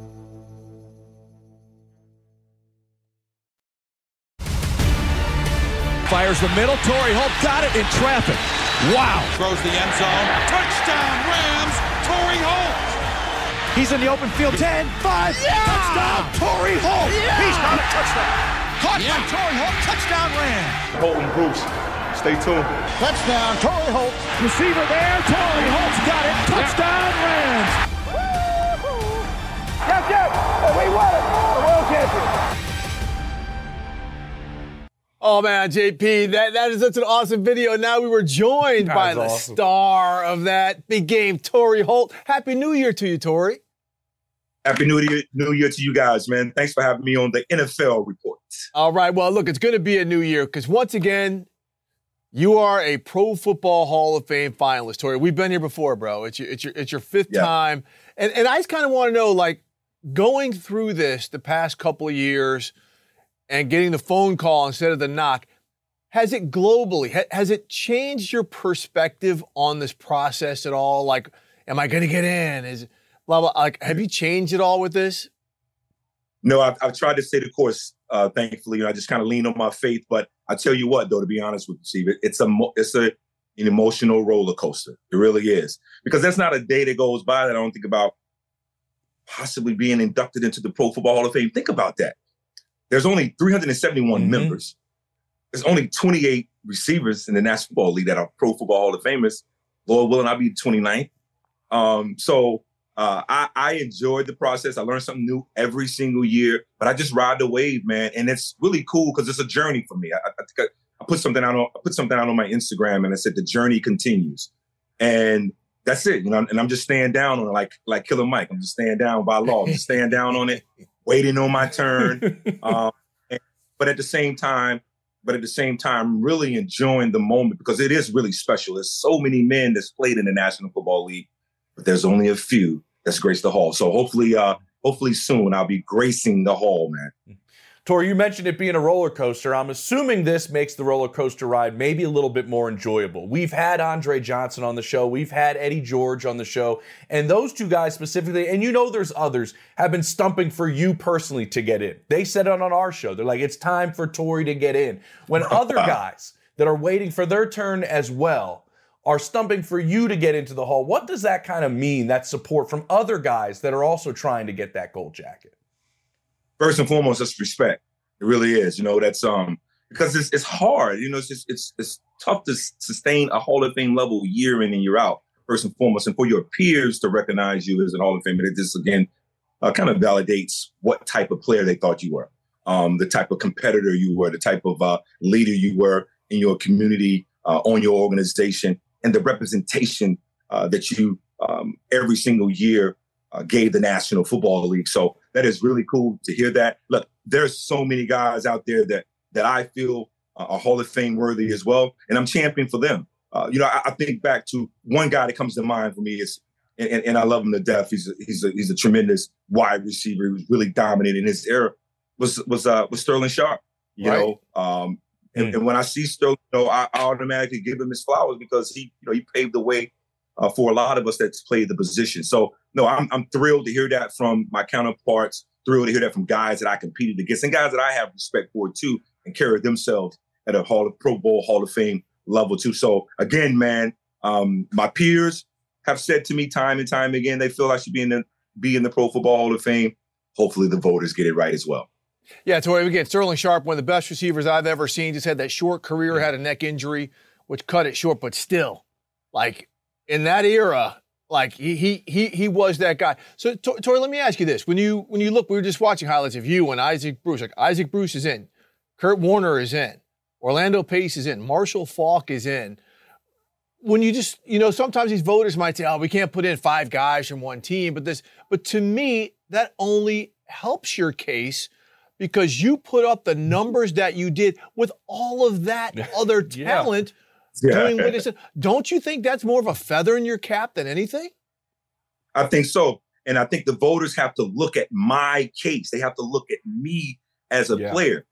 Fires the middle. Torry Holt got it in traffic. Wow. Throws the end zone. Touchdown Rams. Torry Holt. He's in the open field. 10, 5. Touchdown. Torry Holt. He's got a touchdown. Caught by Torry Holt. Touchdown Rams. Holton Bruce. Stay tuned. Touchdown. Torry Holt. Receiver there. Torry Holt's got it. Touchdown Rams. Yes, yes. And we won it. Oh man, JP, that, that is such an awesome video. Now we were joined That by the awesome. star of that big game, Torry Holt. Happy New Year to you, Torry. Happy New Year, New Year to you guys, man. Thanks for having me on the NFL report. All right. Well, look, it's going to be a new year because once again, you are a Pro Football Hall of Fame finalist, Torry. We've been here before, bro. It's your it's your it's your fifth Yeah. time, and and I just kind of want to know, like, going through this the past couple of years and getting the phone call instead of the knock. Has it globally, ha- has it changed your perspective on this process at all? Like, am I going to get in? Is blah, blah, like, have you changed at all with this? No, I've, I've tried to stay the course. Uh, thankfully, you know, I just kind of lean on my faith. But I tell you what, though, to be honest with you, Steve, it- it's a it's a an emotional roller coaster. It really is because that's not a day that goes by that I don't think about possibly being inducted into the Pro Football Hall of Fame. Think about that. There's only 371 Mhm. members. There's only 28 receivers in the National Football League that are Pro Football Hall of Famers. Lord willing, I'll be 29th. Um, so uh, I, I enjoyed the process. I learned something new every single year, but I just ride the wave, man. And it's really cool because it's a journey for me. I, I, I, I put something out on I put something out on my Instagram, and I said the journey continues, and that's it. You know, and I'm just staying down on it, like like Killer Mike. I'm just staying down by law. I'm just staying down on it, waiting on my turn. Um, and- but at the same time, but at the same time, really enjoying the moment because it is really special. There's so many men that's played in the National Football League, but there's only a few that's graced the hall. So hopefully, uh, hopefully soon I'll be gracing the hall, man. Torry, you mentioned it being a roller coaster. I'm assuming this makes the roller coaster ride maybe a little bit more enjoyable. We've had Andre Johnson on the show, we've had Eddie George on the show, and those two guys specifically, and you know there's others, have been stumping for you personally to get in. They said it on our show. They're like, it's time for Torry to get in. When other guys that are waiting for their turn as well are stumping for you to get into the hall, what does that kind of mean, that support from other guys that are also trying to get that gold jacket? First and foremost, that's respect. It really is. You know, that's um because it's it's hard. You know, it's just it's it's tough to sustain a Hall of Fame level year in and year out. First and foremost, and for your peers to recognize you as an Hall of Fame, it just again uh, kind of validates what type of player they thought you were, um, the type of competitor you were, the type of uh, leader you were in your community, uh, on your organization, and the representation uh, that you um, every single year uh, gave the National Football League. So that is really cool to hear that. Look, there's so many guys out there that that I feel are Hall of Fame worthy as well, and I'm champion for them. Uh, you know, I, I, think back to one guy that comes to mind for me is, and, and I love him to death. He's a, he's a, he's a tremendous wide receiver. He was really dominant in his era. Was was uh, was Sterling Sharpe? You right. know, um, and, mm. and, when I see Sterling, you know, I, I, automatically give him his flowers because he, you know, he paved the way uh, for a lot of us that's played the position. So, no, I'm I'm thrilled to hear that from my counterparts. Thrilled to hear that from guys that I competed against and guys that I have respect for too, and carry themselves at a Hall of Pro Bowl Hall of Fame level too. So again, man, um, my peers have said to me time and time again they feel I should be in the be in the Pro Football Hall of Fame. Hopefully, the voters get it right as well. Yeah, Torry, again, Sterling Sharpe, one of the best receivers I've ever seen, just had that short career, had a neck injury, which cut it short, but still, like in that era, like he he he he was that guy. So Torry, let me ask you this: when you when you look, we were just watching highlights of you and Isaac Bruce. Like Isaac Bruce is in, Kurt Warner is in, Orlando Pace is in, Marshall Faulk is in. When you just, you know, sometimes these voters might say, "Oh, we can't put in five guys from one team," but this, but to me, that only helps your case because you put up the numbers that you did with all of that other talent yeah. doing what it said. Don't you think that's more of a feather in your cap than anything? I think so. And I think the voters have to look at my case. They have to look at me as a yeah. player.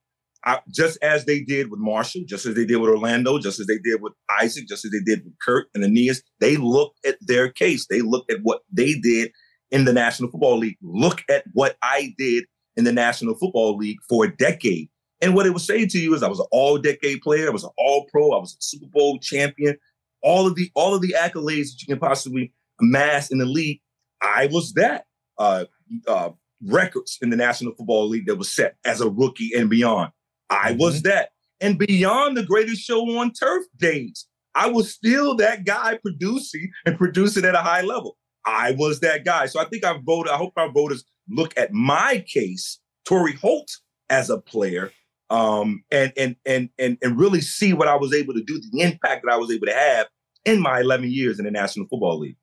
I, just as they did with Marshall, just as they did with Orlando, just as they did with Isaac, just as they did with Kurt and Aeneas, they looked at their case. They looked at what they did in the National Football League. Look at what I did in the National Football League for a decade. And what it was saying to you is I was an all-decade player, I was an all-pro, I was a Super Bowl champion, all of the all of the accolades that you can possibly amass in the league. I was that. Uh, uh, records in the National Football League that was set as a rookie and beyond. I mm-hmm. was that. And beyond the greatest show on turf days, I was still that guy producing and producing at a high level. I was that guy. So I think I voted, I hope our voters look at my case, Torry Holt, as a player, um, and, and and and and really see what I was able to do, the impact that I was able to have in my 11 years in the National Football League.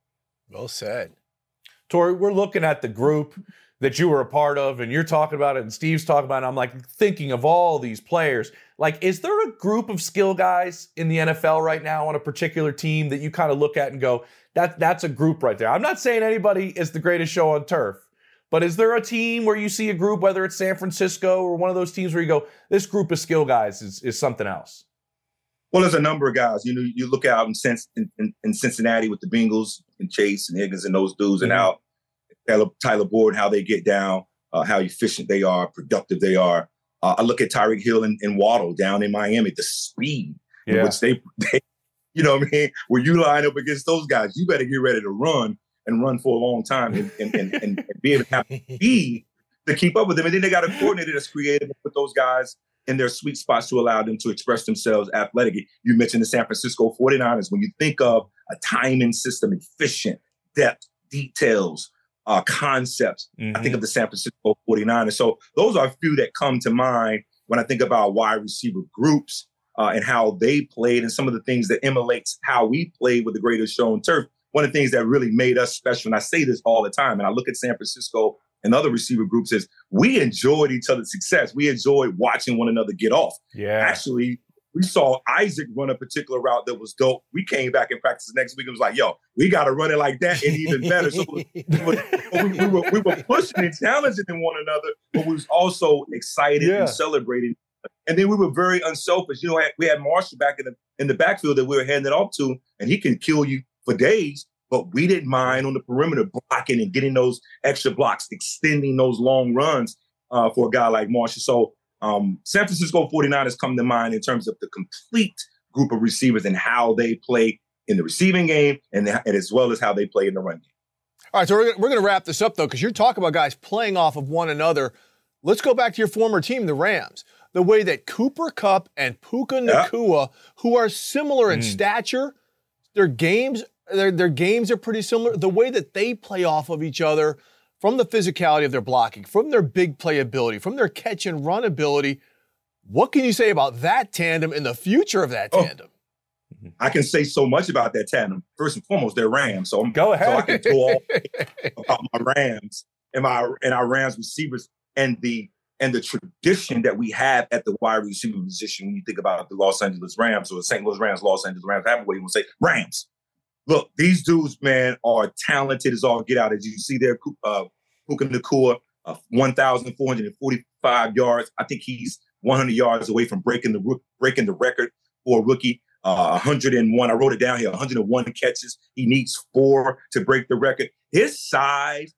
Well said. Torry. we're looking at the group that you were a part of, and you're talking about it, and Steve's talking about it. I'm like thinking of all these players. Like, is there a group of skill guys in the NFL right now on a particular team that you kind of look at and go, that that's a group right there? I'm not saying anybody is the greatest show on turf, but is there a team where you see a group, whether it's San Francisco or one of those teams where you go, this group of skill guys is, is something else? Well, there's a number of guys. You know, you look out in, in, in Cincinnati with the Bengals and Chase and Higgins and those dudes, mm-hmm. and out Tyler, Tyler Boyd, how they get down, uh, how efficient they are, productive they are. Uh, I look at Tyreek Hill and, and, Waddle down in Miami, the speed yeah. in which they, they, you know what I mean? When you line up against those guys, you better get ready to run and run for a long time and, and, and, and be able to have speed to keep up with them. And then they got a coordinator that's creative with those guys in their sweet spots to allow them to express themselves athletically. You mentioned the San Francisco 49ers. When you think of a timing system, efficient, depth, details, uh, concepts, mm-hmm. I think of the San Francisco 49ers. So those are a few that come to mind when I think about wide receiver groups uh, and how they played and some of the things that emulates how we played with the greatest show on turf one of the things that really made us special, and I say this all the time, and I look at San Francisco and other receiver groups, is we enjoyed each other's success. We enjoyed watching one another get off. Yeah. Actually, we saw Isaac run a particular route that was dope. We came back in practice the next week and was like, yo, we got to run it like that and even better. So we, were, we, were, we were pushing and challenging one another, but we was also excited yeah. and celebrating. And then we were very unselfish. You know, we had Marshall back in the in the backfield that we were handing off to, and he can kill you for days, but we didn't mind on the perimeter blocking and getting those extra blocks, extending those long runs uh, for a guy like Marshall. So um, San Francisco 49ers come to mind in terms of the complete group of receivers and how they play in the receiving game and, and as well as how they play in the run game. All right, so we're, we're going to wrap this up, though, because you're talking about guys playing off of one another. Let's go back to your former team, the Rams. The way that Cooper Kupp and Puka Nacua, yeah. who are similar in mm. stature, their games their, their games are pretty similar. The way that they play off of each other, from the physicality of their blocking, from their big playability, from their catch and run ability, what can you say about that tandem and the future of that oh, tandem? Oh, I can say so much about that tandem. First and foremost, they're Rams. So I'm, go ahead. So I can go all about my Rams. and our and our Rams receivers and the and the tradition that we have at the wide receiver position when you think about the Los Angeles Rams or the St. Louis Rams, Los Angeles Rams, have way you want to say Rams. Look, these dudes, man, are talented as all get out. As you see there, uh, Puka Nacua, uh, 1,445 yards. I think he's 100 yards away from breaking the breaking the record for a rookie. Uh, 101. I wrote it down here. 101 catches. He needs four to break the record. His size,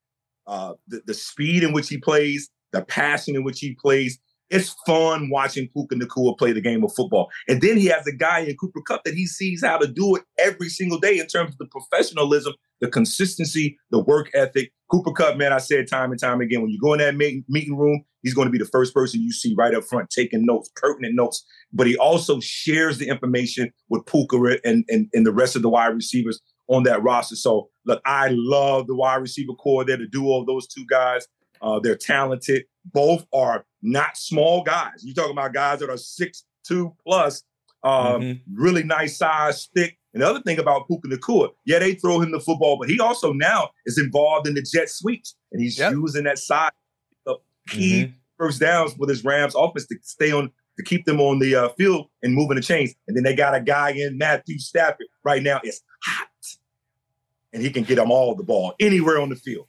uh, the, the speed in which he plays, the passion in which he plays. It's fun watching Puka Nacua play the game of football. And then he has a guy in Cooper Kupp that he sees how to do it every single day in terms of the professionalism, the consistency, the work ethic. Cooper Kupp, man, I said time and time again, when you go in that meeting room, he's going to be the first person you see right up front taking notes, pertinent notes. But he also shares the information with Puka and, and, and the rest of the wide receivers on that roster. So, look, I love the wide receiver corps there, the duo of those two guys. Uh, they're talented. Both are not small guys. You're talking about guys that are six two plus, um, mm-hmm. really nice size, thick. And the other thing about Puka Nacua, yeah, they throw him the football, but he also now is involved in the jet sweeps, and he's yep. using that side of key mm-hmm. first downs with his Rams offense to stay on to keep them on the uh, field and moving the chains. And then they got a guy in Matthew Stafford right now. It's hot, and he can get them all the ball anywhere on the field.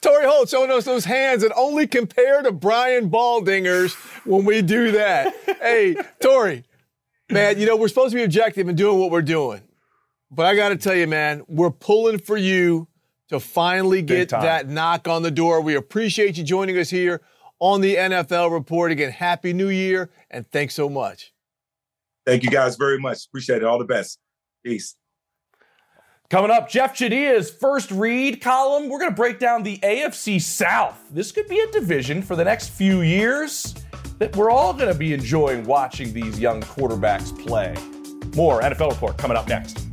Torry Holt showing us those hands and only compare to Brian Baldinger's when we do that. hey, Torry, man, you know, we're supposed to be objective and doing what we're doing. But I got to tell you, man, we're pulling for you to finally get that knock on the door. We appreciate you joining us here on the NFL Report. Again, Happy New Year and thanks so much. Thank you guys very much. Appreciate it. All the best. Peace. Coming up, Jeff Chadiha's first read column. We're going to break down the AFC South. This could be a division for the next few years that we're all going to be enjoying watching these young quarterbacks play. More NFL Report coming up next.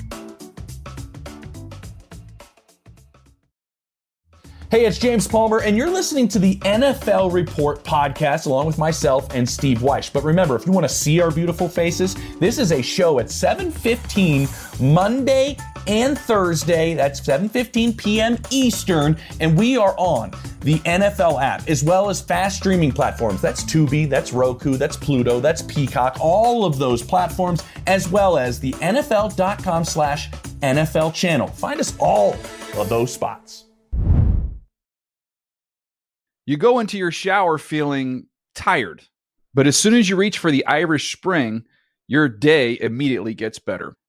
Hey, it's James Palmer, and you're listening to the NFL Report podcast along with myself and Steve Wyche. But remember, if you want to see our beautiful faces, this is a show at 7:15 Monday and Thursday. That's 7:15 p.m. Eastern, and we are on the NFL app as well as fast streaming platforms. That's Tubi, that's Roku, that's Pluto, that's Peacock, all of those platforms, as well as the NFL.com/NFL channel. Find us all of those spots. You go into your shower feeling tired, but as soon as you reach for the Irish Spring, your day immediately gets better.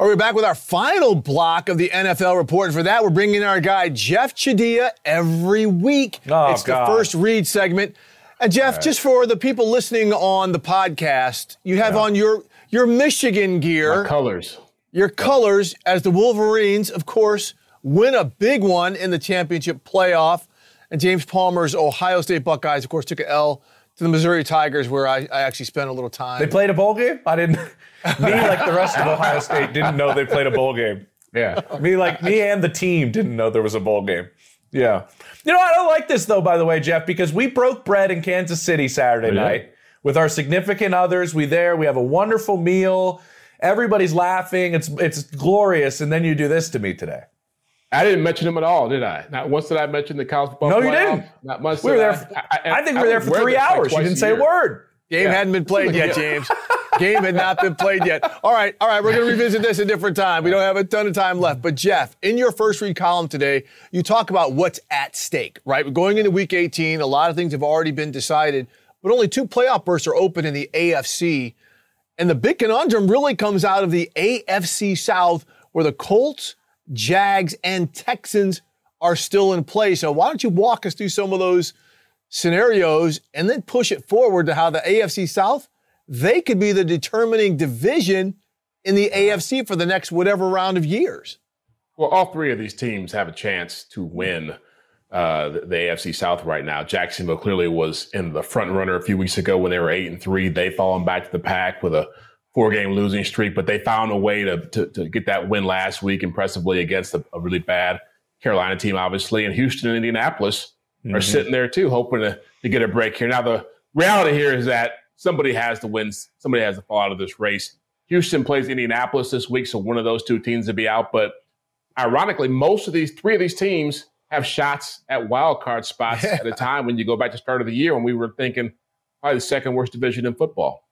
All right, we're back with our final block of the NFL report. And for that, we're bringing in our guy, Jeff Chadiha, every week. Oh, it's God. the first read segment. And Jeff, right. just for the people listening on the podcast, you have yeah. on your your Michigan gear. My colors. Your colors as the Wolverines, of course, win a big one in the championship playoff. And James Palmer's Ohio State Buckeyes, of course, took an L to the Missouri Tigers, where I, I actually spent a little time. They played a bowl game? I didn't. Me, like the rest of Ohio State, didn't know they played a bowl game. Yeah. Me, like me and the team didn't know there was a bowl game. Yeah. You know, I don't like this though, by the way, Jeff, because we broke bread in Kansas City Saturday oh, yeah. night with our significant others. We there, we have a wonderful meal. Everybody's laughing. It's it's glorious. And then you do this to me today. I didn't mention him at all, did I? Not once did I mention the college football. No, you didn't. Not much. We were there. For, I, I, I, think we were there for three hours. Like you didn't say a word. Game yeah. hadn't been played yet, James. Game had not been played yet. All right, all right, we're going to revisit this a different time. We don't have a ton of time left. But, Jeff, in your first read column today, you talk about what's at stake, right? We're going into week 18. A lot of things have already been decided, but only two playoff berths are open in the AFC. And the big conundrum really comes out of the AFC South, where the Colts, Jags, and Texans are still in play. So why don't you walk us through some of those scenarios and then push it forward to how the AFC South, they could be the determining division in the AFC for the next whatever round of years. Well, all three of these teams have a chance to win uh, the, the, AFC South right now. Jacksonville clearly was in the front runner a few weeks ago when they were eight and three. They've fallen back to the pack with a four game losing streak, but they found a way to, to, to get that win last week impressively against a, a, really bad Carolina team, obviously. And Houston and Indianapolis mm-hmm. are sitting there too, hoping to, to get a break here. Now, the reality here is that somebody has to win, somebody has to fall out of this race. Houston plays Indianapolis this week, so one of those two teams to be out. But ironically, most of these three of these teams have shots at wild card spots yeah. at a time when you go back to start of the year when we were thinking probably the second worst division in football.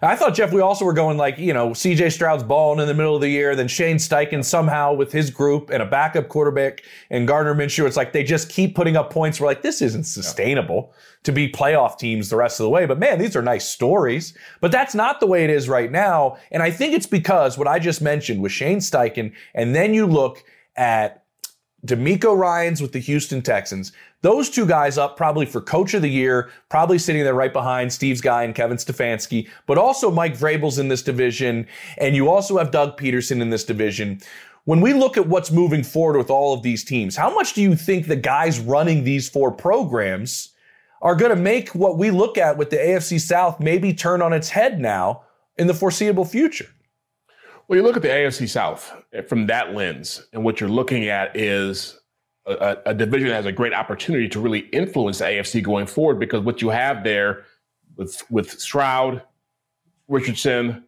I thought Jeff, we also were going like you know C.J. Stroud's balling in the middle of the year, then Shane Steichen somehow with his group and a backup quarterback and Gardner Minshew. It's like they just keep putting up points. We're like, this isn't sustainable to be playoff teams the rest of the way. But man, these are nice stories. But that's not the way it is right now. And I think it's because what I just mentioned with Shane Steichen, and then you look at DeMeco Ryans with the Houston Texans. Those two guys up probably for coach of the year, probably sitting there right behind Steve's guy and Kevin Stefanski, but also Mike Vrabel's in this division. And you also have Doug Pederson in this division. When we look at what's moving forward with all of these teams, how much do you think the guys running these four programs are going to make what we look at with the AFC South maybe turn on its head now in the foreseeable future? Well, you look at the AFC South from that lens, and what you're looking at is a, a, division that has a great opportunity to really influence the AFC going forward because what you have there with with Stroud, Richardson,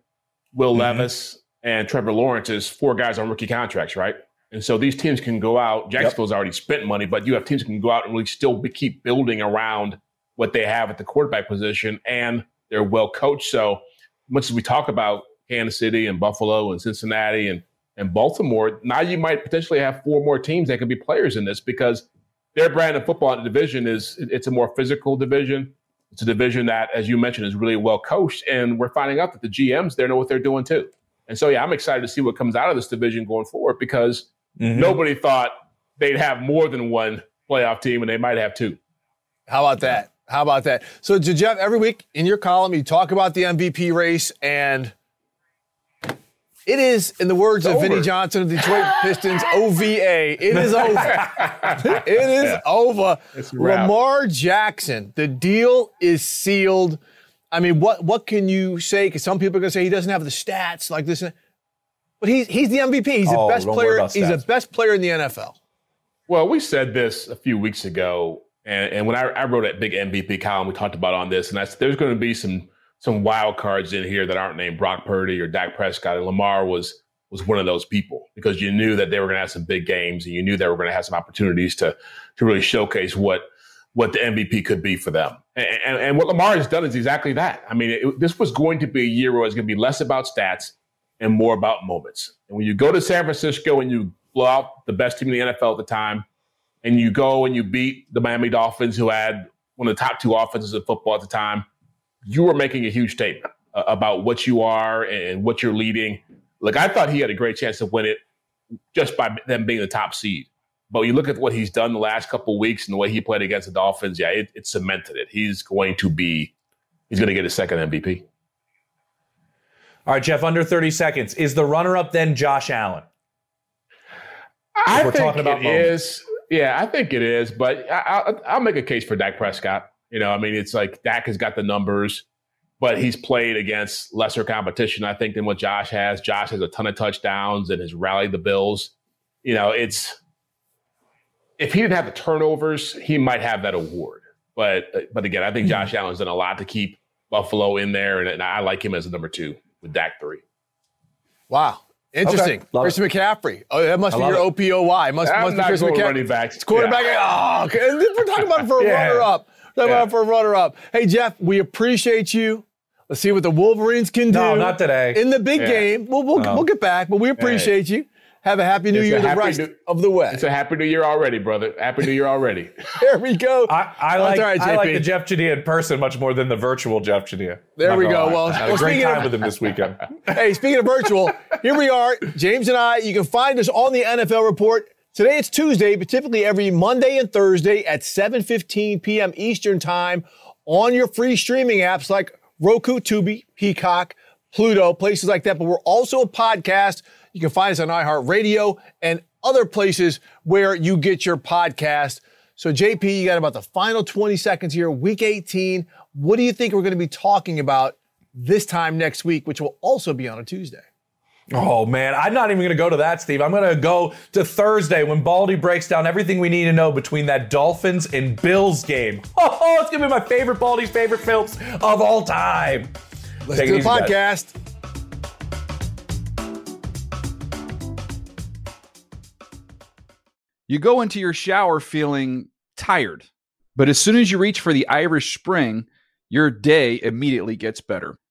Will mm-hmm. Levis, and Trevor Lawrence is four guys on rookie contracts, right? And so these teams can go out. Jacksonville's yep. already spent money, but you have teams can go out and really still be, keep building around what they have at the quarterback position, and they're well coached. So much as we talk about Kansas City and Buffalo and Cincinnati and and Baltimore, now you might potentially have four more teams that can be players in this because their brand of football in the division is it's a more physical division. It's a division that, as you mentioned, is really well coached, and we're finding out that the GMs there know what they're doing too. And so, yeah, I'm excited to see what comes out of this division going forward because mm-hmm. nobody thought they'd have more than one playoff team, and they might have two. How about that? How about that? So, Jeff, every week in your column, you talk about the MVP race, and it is, in the words it's of over. Vinnie Johnson of the Detroit Pistons, OVA. It is over. it is yeah. over. Lamar Jackson, the deal is sealed. I mean, what what can you say? Because some people are going to say he doesn't have the stats like this, but he's he's the MVP. He's oh, the best player. He's the oh, best player in the NFL. Well, we said this a few weeks ago, and, and when I, I wrote that big MVP column, we talked about on this, and I said there's going to be some some wild cards in here that aren't named Brock Purdy or Dak Prescott. And Lamar was was one of those people because you knew that they were going to have some big games and you knew they were going to have some opportunities to to really showcase what what the MVP could be for them. And, and, and what Lamar has done is exactly that. I mean, it, this was going to be a year where it's going to be less about stats and more about moments. And when you go to San Francisco and you blow out the best team in the NFL at the time, and you go and you beat the Miami Dolphins, who had one of the top two offenses in football at the time, you were making a huge statement uh, about what you are and what you're leading. Like I thought he had a great chance to win it just by them being the top seed. But you look at what he's done the last couple weeks and the way he played against the Dolphins, yeah, it, it cemented it. He's going to be, he's going to get his second MVP. All right, Jeff, under 30 seconds. Is the runner up then Josh Allen? I we're think talking about it is. Yeah, I think it is. But I, will make a case for Dak Prescott. You know, I mean, it's like Dak has got the numbers, but he's played against lesser competition, I think, than what Josh has. Josh has a ton of touchdowns and has rallied the Bills. You know, it's if he didn't have the turnovers, he might have that award. But but again, I think hmm. Josh Allen's done a lot to keep Buffalo in there, and, and I like him as a number two with Dak three. Wow. Interesting. Okay. Christian McCaffrey. Oh, that must be your it. OPOY. Must, I'm must be Christian McCaffrey. Running backs. It's quarterback. Yeah. Oh, okay. We're talking about for a yeah. runner up. Talking yeah. for a runner up. Hey, Jeff, we appreciate you. Let's see what the Wolverines can do. No, not today. In the big yeah. game. We'll, we'll, no. we'll get back, but we appreciate hey. you. Have a happy new It's year the rest new- of the way. It's a happy new year already, brother. Happy new year already. There we go. I, I like right, I like the Jeff Chadiha in person much more than the virtual Jeff Chadiha. There Not we go. lie. Well, I had well, a great time of- with him this weekend. hey, speaking of virtual, here we are, James and I. You can find us on the NFL Report. Today it's Tuesday, but typically every Monday and Thursday at 7:15 p.m. Eastern Time on your free streaming apps like Roku, Tubi, Peacock, Pluto, places like that. But we're also a podcast. You can find us on iHeartRadio and other places where you get your podcast. So, JP, you got about the final 20 seconds here, week 18. What do you think we're going to be talking about this time next week, which will also be on a Tuesday? Oh man, I'm not even going to go to that, Steve. I'm going to go to Thursday when Baldy breaks down everything we need to know between that Dolphins and Bills game. Oh, oh, it's going to be my favorite Baldy's favorite films of all time. Let's Take do the easy, guys. podcast. You go into your shower feeling tired, but as soon as you reach for the Irish Spring, your day immediately gets better.